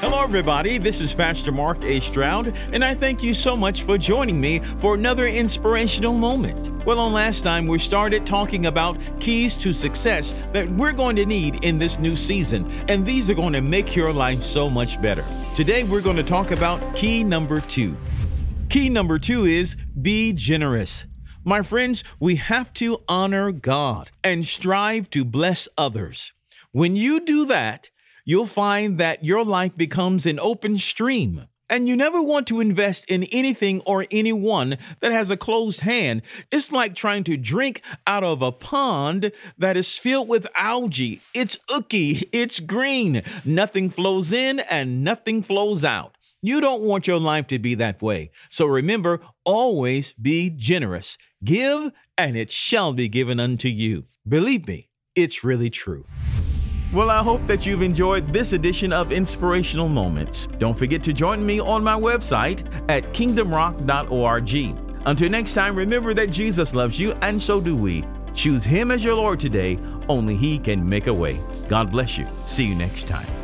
Hello, everybody. This is Pastor Mark A. Stroud, and I thank you so much for joining me for another inspirational moment. Well, on last time, we started talking about keys to success that we're going to need in this new season, and these are going to make your life so much better. Today, we're going to talk about key number two. Key number two is be generous. My friends, we have to honor God and strive to bless others. When you do that, you'll find that your life becomes an open stream. And you never want to invest in anything or anyone that has a closed hand. It's like trying to drink out of a pond that is filled with algae. It's ooky, it's green. Nothing flows in and nothing flows out. You don't want your life to be that way. So remember, always be generous. Give, and it shall be given unto you. Believe me, it's really true. Well, I hope that you've enjoyed this edition of Inspirational Moments. Don't forget to join me on my website at kingdomrock.org. Until next time, remember that Jesus loves you, and so do we. Choose Him as your Lord today. Only He can make a way. God bless you. See you next time.